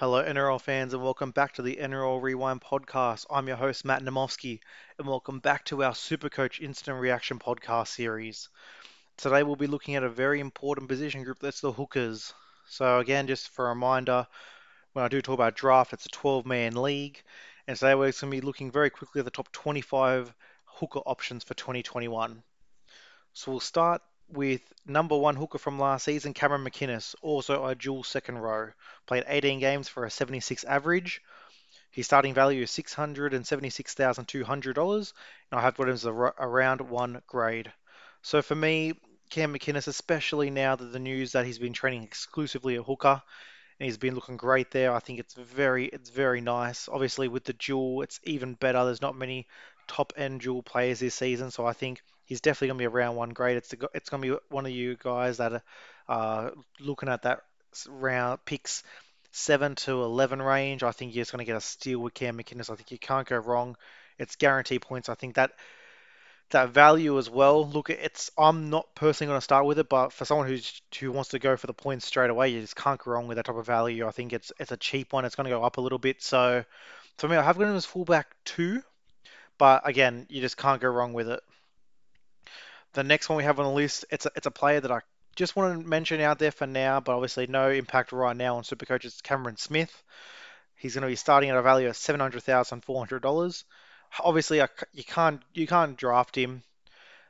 Hello, NRL fans, and welcome back to the NRL Rewind podcast. I'm your host, Matt Namovsky, and welcome back to our Supercoach Instant Reaction podcast series. Today, we'll be looking at a very important position group that's the hookers. So, again, just for a reminder, when I do talk about draft, it's a 12 man league, and today we're going to be looking very quickly at the top 25 hooker options for 2021. So, we'll start with number one hooker from last season, Cameron McInnes, also a dual second row. Played 18 games for a 76 average. His starting value is $676,200, and I have got him as a, around one grade. So for me, Cam McInnes, especially now that the news that he's been training exclusively at hooker, and he's been looking great there. I think it's very, it's very nice. Obviously, with the dual, it's even better. There's not many top end dual players this season, so I think he's definitely going to be a round one grade. It's it's going to be one of you guys that are uh, looking at that round picks seven to eleven range. I think you're just going to get a steal with Cam McInnes. I think you can't go wrong. It's guaranteed points. I think that that value as well. Look, it's I'm not personally going to start with it, but for someone who's who wants to go for the points straight away, you just can't go wrong with that type of value. I think it's it's a cheap one. It's going to go up a little bit. So for me, I have got him as fullback two, but again, you just can't go wrong with it. The next one we have on the list, it's a, it's a player that I just want to mention out there for now, but obviously no impact right now on Supercoach. It's Cameron Smith. He's going to be starting at a value of seven hundred thousand four hundred dollars. Obviously, I, you can't you can't draft him,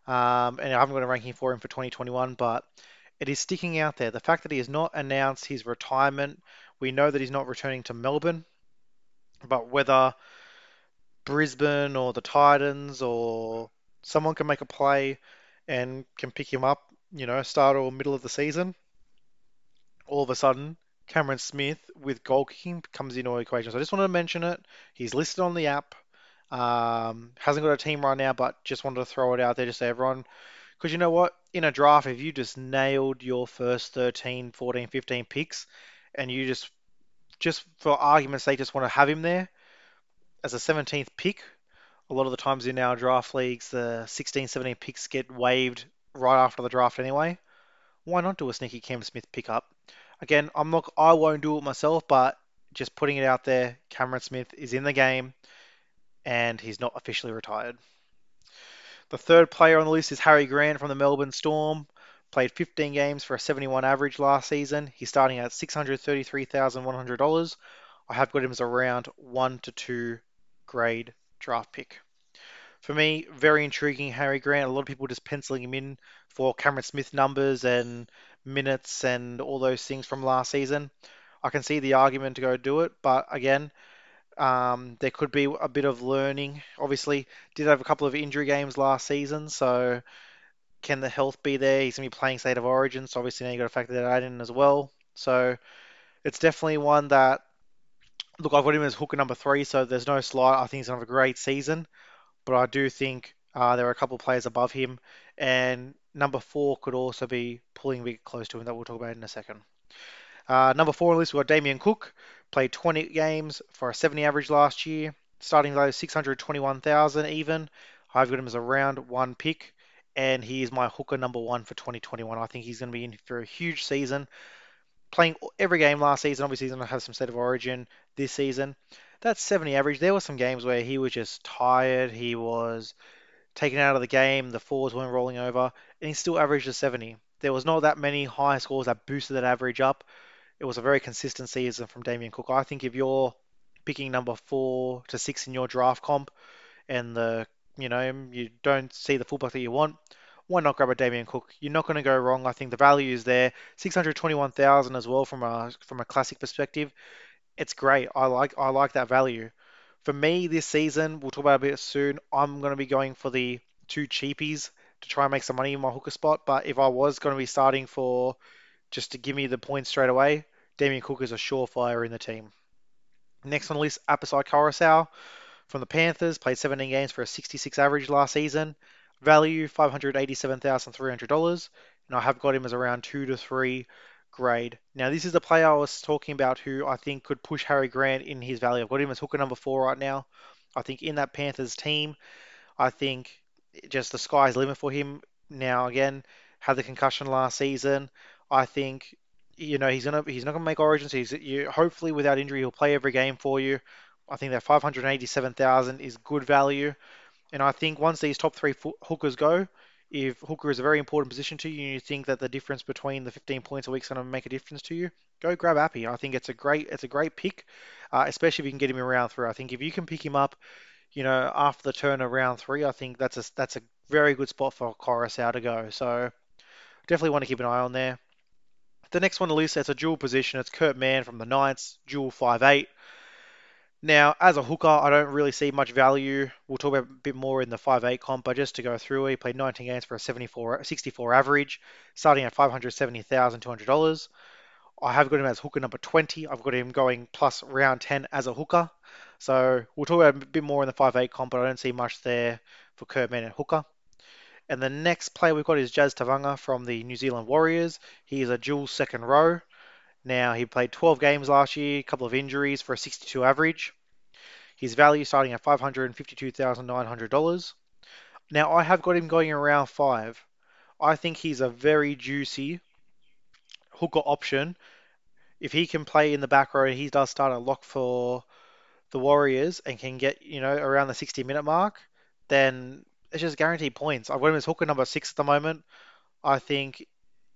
um, and I haven't got a ranking for him for 2021, but it is sticking out there. The fact that he has not announced his retirement, we know that he's not returning to Melbourne, but whether Brisbane or the Titans or someone can make a play and can pick him up, you know, start or middle of the season, all of a sudden Cameron Smith with goal kicking comes into the equation. So I just wanted to mention it. He's listed on the app. Um, hasn't got a team right now, but just wanted to throw it out there just so everyone. Because you know what? In a draft, if you just nailed your first 13, 14, 15 picks, and you just, just for argument's sake, just want to have him there as a 17th pick, a lot of the times in our draft leagues, the 16, 17 picks get waived right after the draft anyway. Why not do a sneaky Cam Smith pickup? Again, I'm not, I won't do it myself, but just putting it out there, Cameron Smith is in the game and he's not officially retired. The third player on the list is Harry Grant from the Melbourne Storm. Played 15 games for a 71 average last season. He's starting at $633,100. I have got him as around one to two grade draft pick. For me, very intriguing Harry Grant. A lot of people just penciling him in for Cameron Smith numbers and minutes and all those things from last season. I can see the argument to go do it, but again, um, there could be a bit of learning. Obviously, did have a couple of injury games last season, so can the health be there? He's going to be playing State of Origin, so obviously now you've got to factor that in as well. So it's definitely one that, look, I've got him as hooker number three, so there's no slide. I think he's going to have a great season, but I do think uh, there are a couple of players above him, and number four could also be pulling a bit close to him that we'll talk about in a second. Uh, number four on the list, we've got Damien Cook. Played 20 games for a 70 average last year. Starting value 621,000 even. I've got him as a round one pick, and he is my hooker number one for 2021. I think he's going to be in for a huge season. Playing every game last season, obviously he's going to have some state of origin this season. That's 70 average, there were some games where he was just tired. He was taken out of the game. The fours weren't rolling over, and he still averaged a 70. There was not that many high scores that boosted that average up it was a very consistent season from Damien Cook. I think if you're picking number four to six in your draft comp and the you know you don't see the fullback that you want, why not grab a Damien Cook? You're not going to go wrong. I think the value is there. 621,000 as well from a from a classic perspective. It's great. I like I like that value. For me this season, we'll talk about a bit soon. I'm going to be going for the two cheapies to try and make some money in my hooker spot. But if I was going to be starting for just to give me the points straight away, Damien Cook is a surefire in the team. Next on the list, Apisai Koroisau from the Panthers, played 17 games for a 66 average last season. Value $587,300, and I have got him as around 2 to 3 grade. Now, this is the player I was talking about who I think could push Harry Grant in his value. I've got him as hooker number 4 right now. I think in that Panthers team, I think just the sky's limit for him. Now, again, had the concussion last season. I think You know, he's gonna he's not gonna make Origins. He's you, hopefully without injury he'll play every game for you. I think that 587,000 is good value. And I think once these top three hookers go, if hooker is a very important position to you and you think that the difference between the 15 points a week is going to make a difference to you, go grab Appy. I think it's a great it's a great pick, uh, especially if you can get him around through. I think if you can pick him up, you know, after the turn of round three, I think that's a that's a very good spot for Koroisau to go. So definitely want to keep an eye on there. The next one on the list, it's a dual position. It's Kurt Mann from the Knights, dual five eight. Now, as a hooker, I don't really see much value. We'll talk about a bit more in the 5-8 comp, but just to go through, he played 19 games for a 74, 64 average, starting at $570,200. I have got him as hooker number 20. I've got him going plus round 10 as a hooker. So we'll talk about a bit more in the 5-8 comp, but I don't see much there for Kurt Mann and hooker. And the next player we've got is Jazz Tevaga from the New Zealand Warriors. He is a dual second row. Now, he played 12 games last year, a couple of injuries for a 62 average. His value starting at $552,900. Now, I have got him going around five. I think he's a very juicy hooker option. If he can play in the back row, he does start a lock for the Warriors and can get, you know, around the 60 minute mark, then it's just guaranteed points. I've got him as hooker number six at the moment. I think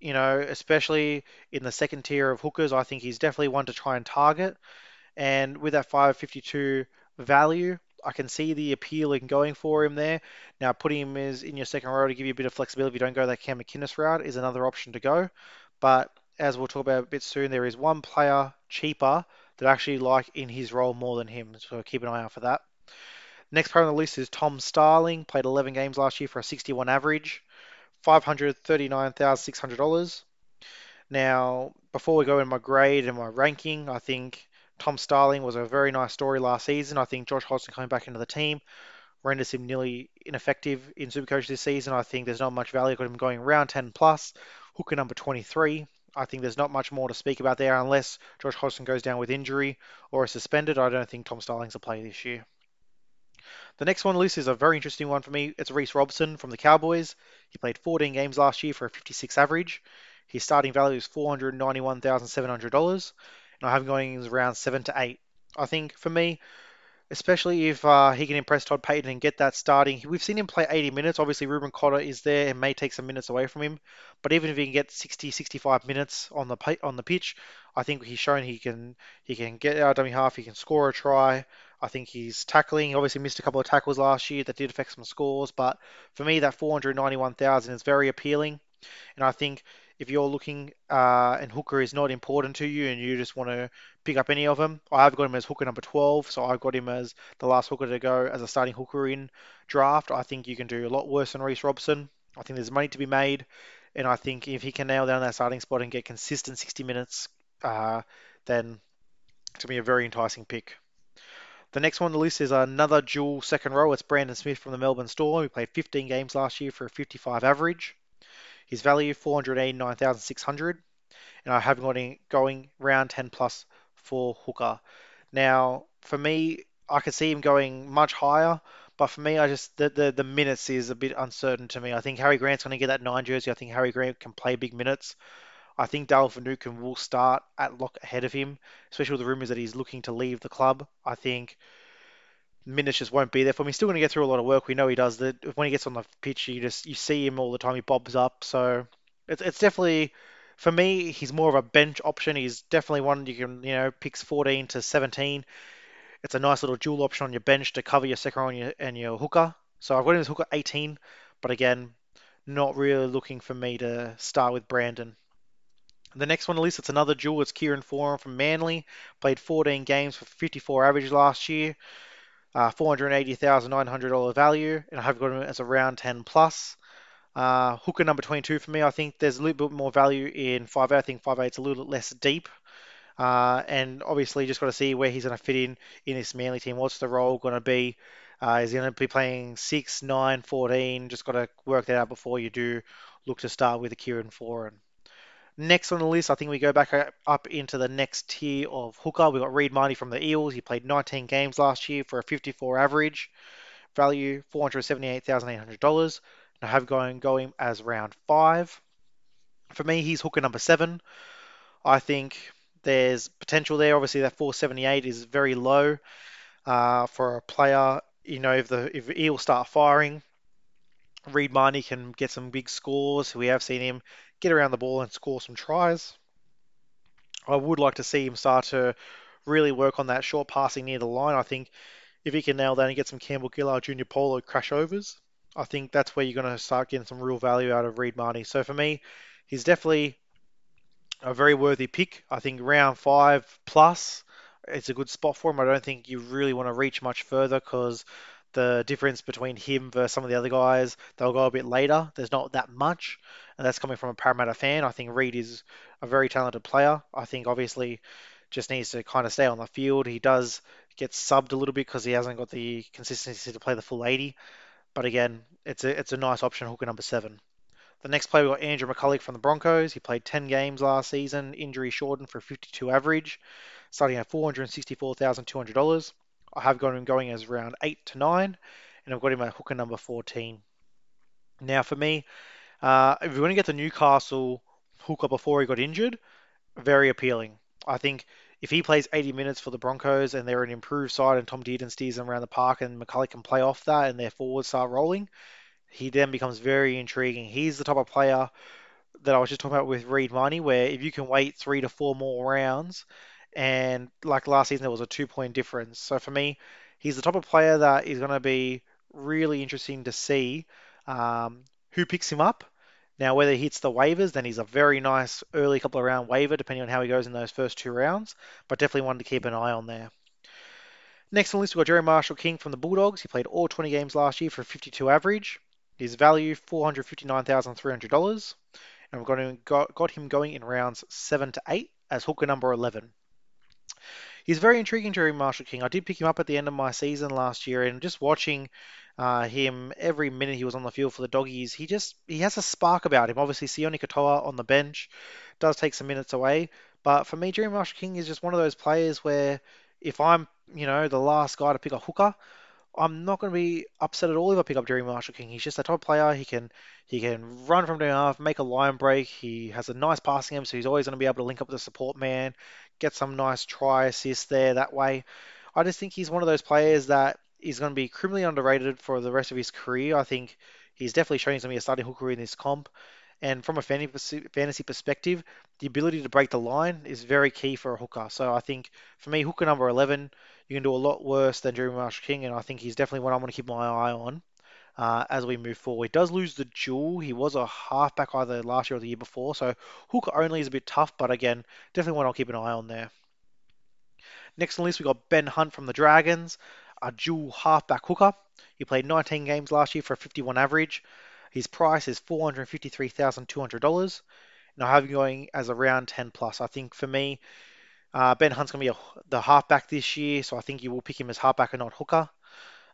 you know, especially in the second tier of hookers, I think he's definitely one to try and target. And with that 552 value, I can see the appeal in going for him there. Now, putting him as in your second row to give you a bit of flexibility if you don't go that Cam McInnes route is another option to go. But as we'll talk about a bit soon, there is one player cheaper that I actually like in his role more than him. So keep an eye out for that. Next player on the list is Tom Starling. Played 11 games last year for a 61 average. $539,600. Now, before we go in my grade and my ranking, I think Tom Starling was a very nice story last season. I think Josh Hodgson coming back into the team renders him nearly ineffective in Supercoach this season. I think there's not much value. Got him going around 10 plus. Hooker number 23. I think there's not much more to speak about there unless Josh Hodgson goes down with injury or is suspended. I don't think Tom Starling's a play this year. The next one list is a very interesting one for me. It's Reece Robson from the Cowboys. He played 14 games last year for a 56 average. His starting value is $491,700, and I have him going around 7 to 8. I think for me, especially if uh, he can impress Todd Payten and get that starting. We've seen him play 80 minutes. Obviously, Reuben Cotter is there and may take some minutes away from him. But even if he can get 60, 65 minutes on the on the pitch, I think he's shown he can he can get out of dummy half. He can score a try. I think he's tackling. Obviously, missed a couple of tackles last year that did affect some scores. But for me, that 491,000 is very appealing. And I think if you're looking uh, and hooker is not important to you and you just want to pick up any of them, I've got him as hooker number 12, so I've got him as the last hooker to go as a starting hooker in draft. I think you can do a lot worse than Reece Robson. I think there's money to be made, and I think if he can nail down that starting spot and get consistent 60 minutes, uh, then to be a very enticing pick. The next one on the list is another dual second row. It's Brandon Smith from the Melbourne Storm. He played 15 games last year for a 55 average. His value 489,600, and I have got him going round 10 plus for hooker. Now, for me, I could see him going much higher, but for me, I just the, the, the minutes is a bit uncertain to me. I think Harry Grant's going to get that nine jersey. I think Harry Grant can play big minutes. I think Dale Finucane will start at lock ahead of him, especially with the rumours that he's looking to leave the club. I think minutes just won't be there for him. He's still going to get through a lot of work. We know he does that. When he gets on the pitch, you just you see him all the time. He bobs up. So it's it's definitely for me. He's more of a bench option. He's definitely one you can you know picks 14 to 17. It's a nice little dual option on your bench to cover your second and your, and your hooker. So I've got him as hooker 18, but again, not really looking for me to start with Brandon. The next one at least, it's another dual. It's Kieran Foran from Manly. Played 14 games for 54 average last year uh, $480,900 value, and I have got him as a round 10 plus. Uh, hooker number 22 for me, I think there's a little bit more value in 5 I think 5 is a little bit less deep. Uh, and obviously, just got to see where he's going to fit in in this Manly team. What's the role going to be? Uh, is he going to be playing 6, 9, 14? Just got to work that out before you do look to start with a Kieran Foran. Next on the list, I think we go back up into the next tier of hooker. We've got Reed Mahoney from the Eels. He played 19 games last year for a 54 average. Value $478,800. I have going going as round five. For me, he's hooker number seven. I think there's potential there. Obviously, that 478 is very low uh, for a player. You know, if the if Eels start firing, Reed Mahoney can get some big scores. We have seen him get around the ball and score some tries. I would like to see him start to really work on that short passing near the line. I think if he can nail that and get some Campbell Gillard Junior Paulo crash overs, I think that's where you're going to start getting some real value out of Reed Mahoney. So for me, he's definitely a very worthy pick. I think round five plus, it's a good spot for him. I don't think you really want to reach much further because the difference between him versus some of the other guys, they'll go a bit later. There's not that much, and that's coming from a Parramatta fan. I think Reed is a very talented player. I think obviously just needs to kind of stay on the field. He does get subbed a little bit because he hasn't got the consistency to play the full 80. But again, it's a it's a nice option, hooker number seven. The next player we got Andrew McCullough from the Broncos. He played 10 games last season, injury shortened for 52 average, starting at $464,200. I have got him going as round 8 to 9, and I've got him at hooker number 14. Now, for me, uh, if we want to get the Newcastle hooker before he got injured, very appealing. I think if he plays 80 minutes for the Broncos and they're an improved side and Tom Dearden steers them around the park and McCullough can play off that and their forwards start rolling, he then becomes very intriguing. He's the type of player that I was just talking about with Reed Mahoney, where if you can wait three to four more rounds, and like last season there was a two point difference. So for me, he's the type of player that is going to be really interesting to see um, who picks him up. Now, whether he hits the waivers, then he's a very nice early couple of round waiver, depending on how he goes in those first two rounds. But definitely one to keep an eye on there. Next on the list, we've got Jerry Marshall King from the Bulldogs. He played all 20 games last year for a 52 average. His value $459,300. And we've got him, got, got him going in rounds 7 to 8 as hooker number 11. He's very intriguing, Jerry Marshall King. I did pick him up at the end of my season last year, and just watching uh, him every minute he was on the field for the doggies, he just he has a spark about him. Obviously, Sione Katoa on the bench does take some minutes away, but for me, Jerry Marshall King is just one of those players where if I'm you know the last guy to pick a hooker, I'm not going to be upset at all if I pick up Jerry Marshall King. He's just a top player. He can he can run from down half, make a line break. He has a nice passing game, so he's always going to be able to link up with the support man, get some nice try assists there that way. I just think he's one of those players that is going to be criminally underrated for the rest of his career. I think he's definitely showing to be a starting hooker in this comp. And from a fantasy perspective, the ability to break the line is very key for a hooker. So I think for me, hooker number 11, you can do a lot worse than Jeremy Marshall King, and I think he's definitely one I'm going to keep my eye on uh, as we move forward. He does lose the dual. He was a halfback either last year or the year before, so hooker only is a bit tough, but again, definitely one I'll keep an eye on there. Next on the list, we've got Ben Hunt from the Dragons, a dual halfback hooker. He played 19 games last year for a 51 average. His price is $453,200. And I have him going as a round 10 plus. I think for me, uh, Ben Hunt's going to be a, the halfback this year, so I think you will pick him as halfback and not hooker.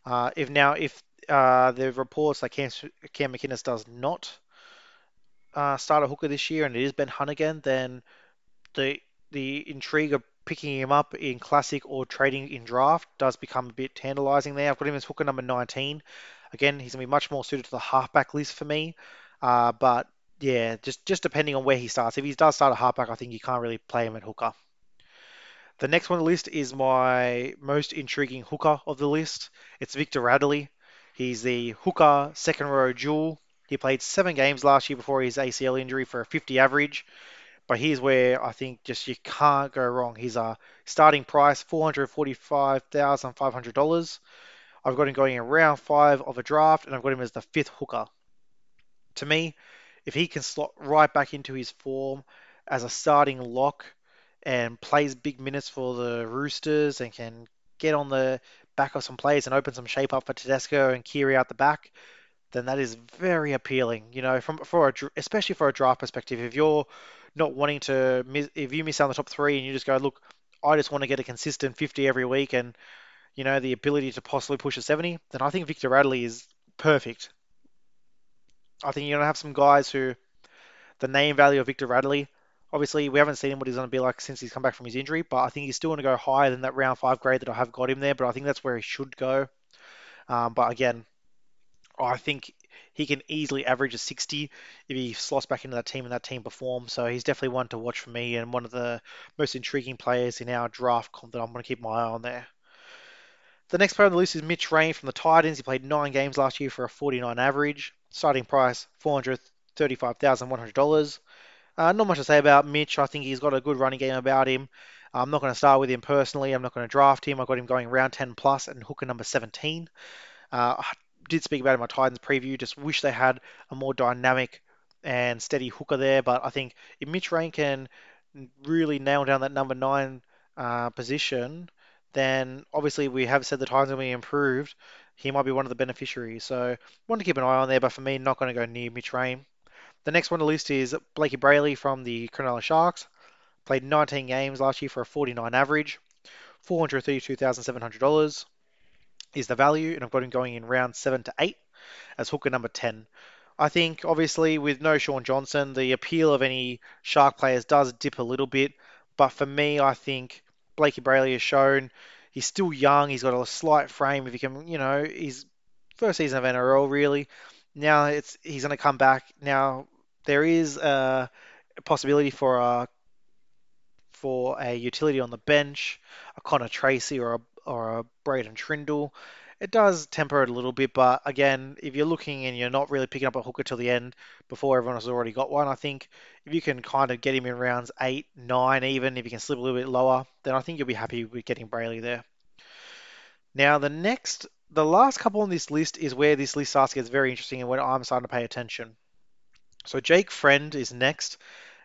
Uh, if now, if uh, the reports that Cam, Cam McInnes does not uh, start a hooker this year and it is Ben again, then the the intrigue of picking him up in classic or trading in draft does become a bit tantalizing there. I've got him as hooker number 19. Again, he's going to be much more suited to the halfback list for me. Uh, but yeah, just just depending on where he starts. If he does start a halfback, I think you can't really play him at hooker. The next one on the list is my most intriguing hooker of the list. It's Victor Radley. He's the hooker second row dual. He played seven games last year before his ACL injury for a 50 average. But here's where I think just you can't go wrong. He's a starting price $445,500. I've got him going in round five of a draft, and I've got him as the fifth hooker. To me, if he can slot right back into his form as a starting lock and plays big minutes for the Roosters and can get on the back of some plays and open some shape up for Tedesco and Keary out the back, then that is very appealing. You know, from for a, especially for a draft perspective, if you're not wanting to if you miss out on the top three and you just go, look, I just want to get a consistent 50 every week and you know, the ability to possibly push a 70, then I think Victor Radley is perfect. I think you're to have some guys who the name value of Victor Radley, obviously we haven't seen what he's going to be like since he's come back from his injury, but I think he's still going to go higher than that round five grade that I have got him there, but I think that's where he should go. Um, but again, I think he can easily average a 60 if he slots back into that team and that team performs. So he's definitely one to watch for me and one of the most intriguing players in our draft comp that I'm going to keep my eye on there. The next player on the list is Mitch Rein from the Titans. He played nine games last year for a 49 average. Starting price $435,100. Uh, not much to say about Mitch. I think he's got a good running game about him. I'm not going to start with him personally. I'm not going to draft him. I got him going round 10 plus and hooker number 17. Uh, I did speak about in my Titans preview. Just wish they had a more dynamic and steady hooker there. But I think if Mitch can really nail down that number nine uh, position, then obviously we have said the Titans will be improved. He might be one of the beneficiaries. So want to keep an eye on there. But for me, not going to go near Mitch Rein. The next one on the list is Blakey Brailey from the Cronulla Sharks. Played 19 games last year for a 49 average. $432,700 is the value, and I've got him going in round 7 to 8 as hooker number 10. I think, obviously, with no Shaun Johnson, the appeal of any Shark players does dip a little bit. But for me, I think Blakey Brailey has shown he's still young. He's got a slight frame. If he can, you know, he's first season of NRL, really. Now it's he's going to come back. Now there is a possibility for a for a utility on the bench, a Connor Tracey or a or a Braydon Trindall. It does temper it a little bit, but again, if you're looking and you're not really picking up a hooker till the end before everyone has already got one, I think if you can kind of get him in rounds eight, nine, even if you can slip a little bit lower, then I think you'll be happy with getting Brailey there. Now, the next the last couple on this list is where this list starts to get very interesting and when I'm starting to pay attention. So Jake Friend is next.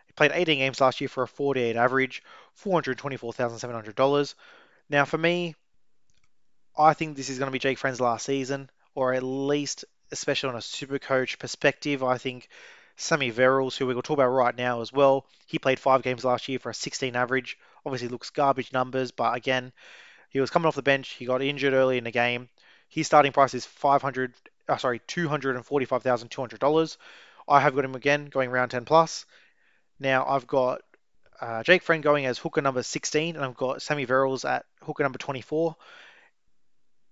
He played 18 games last year for a 48 average, $424,700. Now for me, I think this is going to be Jake Friend's last season, or at least, especially on a super coach perspective, I think Sammy Verrills, who we're going to talk about right now as well, he played five games last year for a 16 average. Obviously looks garbage numbers, but again, he was coming off the bench. He got injured early in the game. His starting price is 500, uh, sorry, $245,200. I have got him again going round 10 plus. Now I've got uh, Jake Friend going as hooker number 16, and I've got Sammy Verrills at hooker number 24.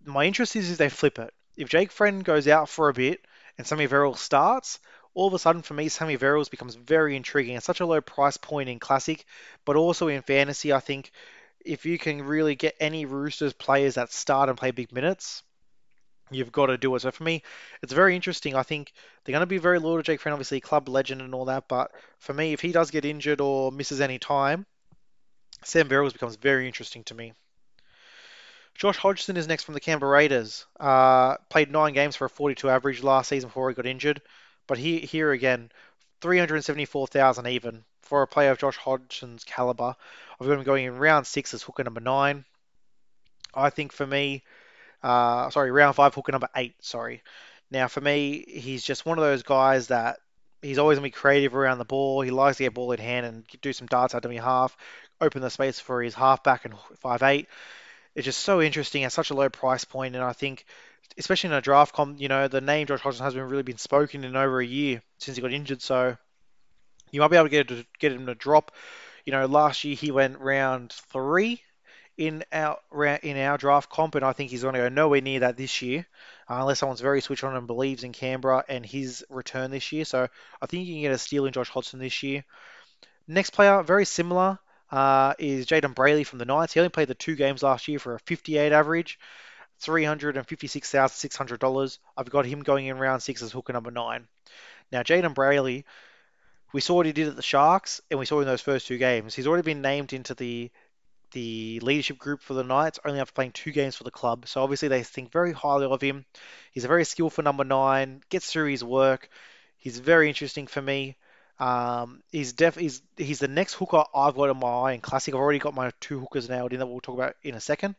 My interest is if they flip it. If Jake Friend goes out for a bit and Sammy Verrills starts, all of a sudden for me, Sammy Verrills becomes very intriguing. It's such a low price point in Classic, but also in Fantasy, I think if you can really get any Roosters players that start and play big minutes, you've got to do it. So for me, it's very interesting. I think they're going to be very loyal to Jake Friend, obviously club legend and all that. But for me, if he does get injured or misses any time, Sam Verrills becomes very interesting to me. Josh Hodgson is next from the Canberra Raiders. Uh, played nine games for a 42 average last season before he got injured. But he, here again, 374,000 even for a player of Josh Hodgson's caliber. I've got him going in round six as hooker number nine. I think for me, uh, sorry, round five, hooker number eight. Sorry. Now, for me, he's just one of those guys that he's always going to be creative around the ball. He likes to get ball in hand and do some darts out to me half, open the space for his halfback and five eight. It's just so interesting at such a low price point, and I think, especially in a draft comp, you know, the name Josh Hodgson has been really been spoken in over a year since he got injured. So you might be able to get get him to drop. You know, last year he went round three in our in our draft comp, and I think he's going to go nowhere near that this year, uh, unless someone's very switched on and believes in Canberra and his return this year. So I think you can get a steal in Josh Hodgson this year. Next player, very similar, uh, is Jayden Brailey from the Knights. He only played the two games last year for a 58 average, $356,600. I've got him going in round six as hooker number nine. Now, Jayden Brailey, we saw what he did at the Sharks, and we saw in those first two games. He's already been named into the the leadership group for the Knights, only after playing two games for the club. So obviously they think very highly of him. He's a very skillful number nine, gets through his work. He's very interesting for me. Um, he's def he's he's the next hooker I've got in my eye in Classic. I've already got my two hookers nailed in that we'll talk about in a second.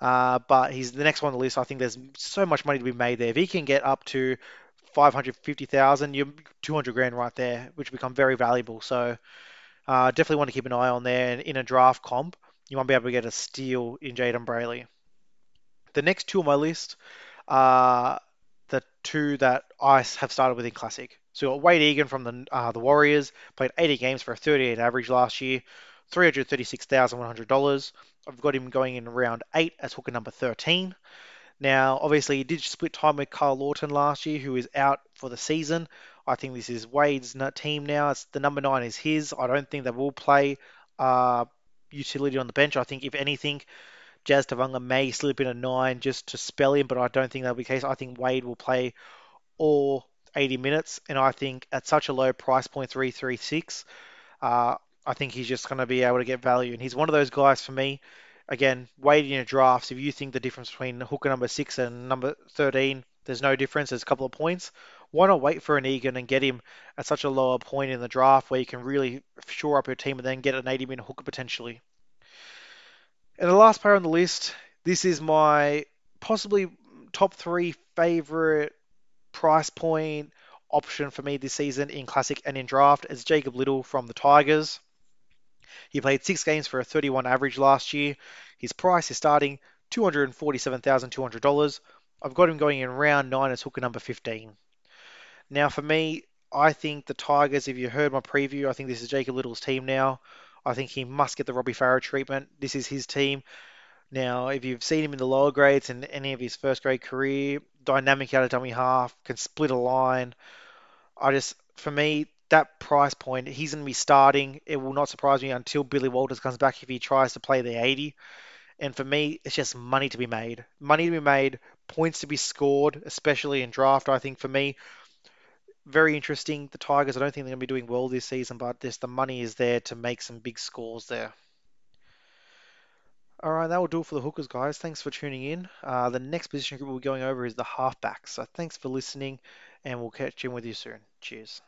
Uh, but he's the next one on the list. I think there's so much money to be made there. If he can get up to 550,000, you're 200 grand right there, which become very valuable. So uh, definitely want to keep an eye on there. In a draft comp, you might be able to get a steal in Jayden Brailey. The next two on my list are the two that I have started with in Classic. So got Wade Egan from the uh, the Warriors, played 80 games for a 38 average last year, $336,100. I've got him going in round eight as hooker number 13. Now, obviously, he did split time with Karl Lawton last year, who is out for the season. I think this is Wade's team now. It's the number nine is his. I don't think they will play uh, utility on the bench. I think if anything, Jazz Tevaga may slip in a nine just to spell him, but I don't think that'll be the case. I think Wade will play all 80 minutes, and I think at such a low price point, 336, uh, I think he's just going to be able to get value. And he's one of those guys for me. Again, waiting in your drafts, if you think the difference between hooker number six and number 13, there's no difference, there's a couple of points. Why not wait for an Egan and get him at such a lower point in the draft where you can really shore up your team and then get an 80 minute hooker potentially? And the last player on the list, this is my possibly top three favorite price point option for me this season in Classic and in Draft. It's Jacob Little from the Tigers. He played six games for a 31 average last year. His price is starting $247,200. I've got him going in round nine as hooker number 15. Now, for me, I think the Tigers, if you heard my preview, I think this is Jacob Little's team now. I think he must get the Robbie Farah treatment. This is his team. Now, if you've seen him in the lower grades and any of his first grade career, dynamic out of dummy half, can split a line. I just, for me, that price point, he's going to be starting. It will not surprise me until Billy Walters comes back if he tries to play the 80. And for me, it's just money to be made. Money to be made, points to be scored, especially in draft. I think for me, very interesting. The Tigers, I don't think they're going to be doing well this season, but just the money is there to make some big scores there. All right, that will do it for the hookers, guys. Thanks for tuning in. Uh, the next position group we'll be going over is the halfbacks. So thanks for listening, and we'll catch in with you soon. Cheers.